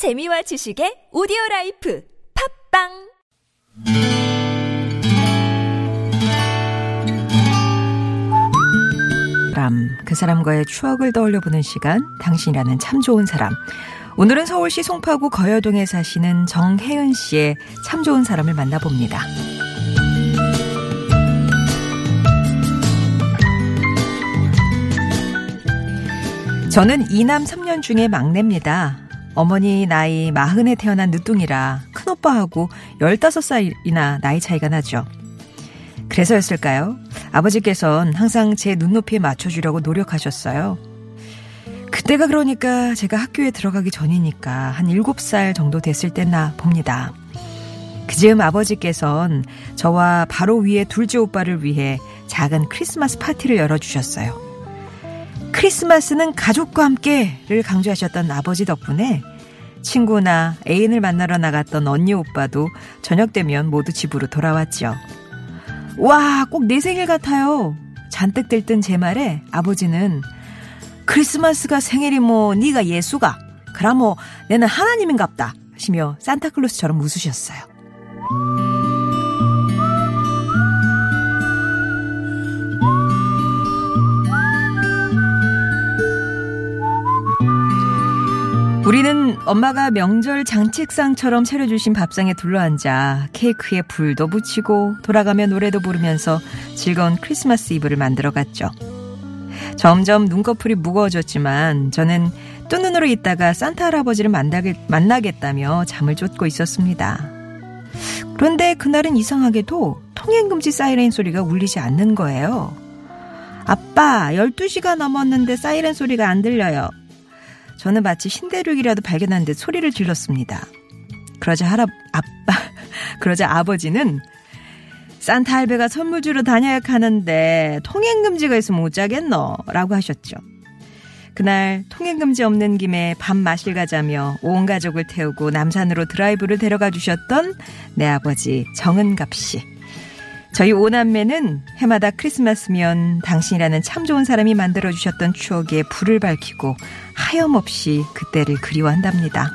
재미와 지식의 오디오 life 팟빵 사람, 그 사람과의 추억을 떠올려 보는 시간, 당신이라는 참 좋은 사람. 오늘은 서울시 송파구 거여동에 사시는 정혜은 씨의 참 좋은 사람을 만나봅니다. 저는 이남 3년 중에 막내입니다. 어머니 나이 마흔에 태어난 늦둥이라 큰오빠하고 15살이나 나이 차이가 나죠. 그래서였을까요? 아버지께선 항상 제 눈높이에 맞춰주려고 노력하셨어요. 그때가 그러니까 제가 학교에 들어가기 전이니까 한 7살 정도 됐을 때나 봅니다. 그즈음 아버지께선 저와 바로 위에 둘째 오빠를 위해 작은 크리스마스 파티를 열어주셨어요. 크리스마스는 가족과 함께를 강조하셨던 아버지 덕분에 친구나 애인을 만나러 나갔던 언니 오빠도 저녁 되면 모두 집으로 돌아왔죠. 와, 꼭 내 생일 같아요. 잔뜩 들뜬 제 말에 아버지는 크리스마스가 생일이 뭐 네가 예수가 그럼 뭐 내는 하나님인갑다 하시며 산타클로스처럼 웃으셨어요. 우리는 엄마가 명절 장책상처럼 차려주신 밥상에 둘러앉아 케이크에 불도 붙이고 돌아가며 노래도 부르면서 즐거운 크리스마스 이브를 만들어 갔죠. 점점 눈꺼풀이 무거워졌지만 저는 또 눈으로 있다가 산타 할아버지를 만나겠, 만나겠 다며 잠을 쫓고 있었습니다. 그런데 그날은 이상하게도 통행금지 사이렌 소리가 울리지 않는 거예요. 아빠, 12시가 넘었는데 사이렌 소리가 안 들려요. 저는 마치 신대륙이라도 발견한 듯 소리를 질렀습니다. 그러자 할아, 아빠, 그러자 아버지는 산타 할배가 선물 주러 다녀야 하는데 통행 금지가 있으면 못 자겠노? 라고 하셨죠. 그날 통행 금지 없는 김에 밥 마실 가자며 온 가족을 태우고 남산으로 드라이브를 데려가 주셨던 내 아버지 정은갑 씨. 저희 오남매는 해마다 크리스마스면 당신이라는 참 좋은 사람이 만들어주셨던 추억에 불을 밝히고 하염없이 그때를 그리워한답니다.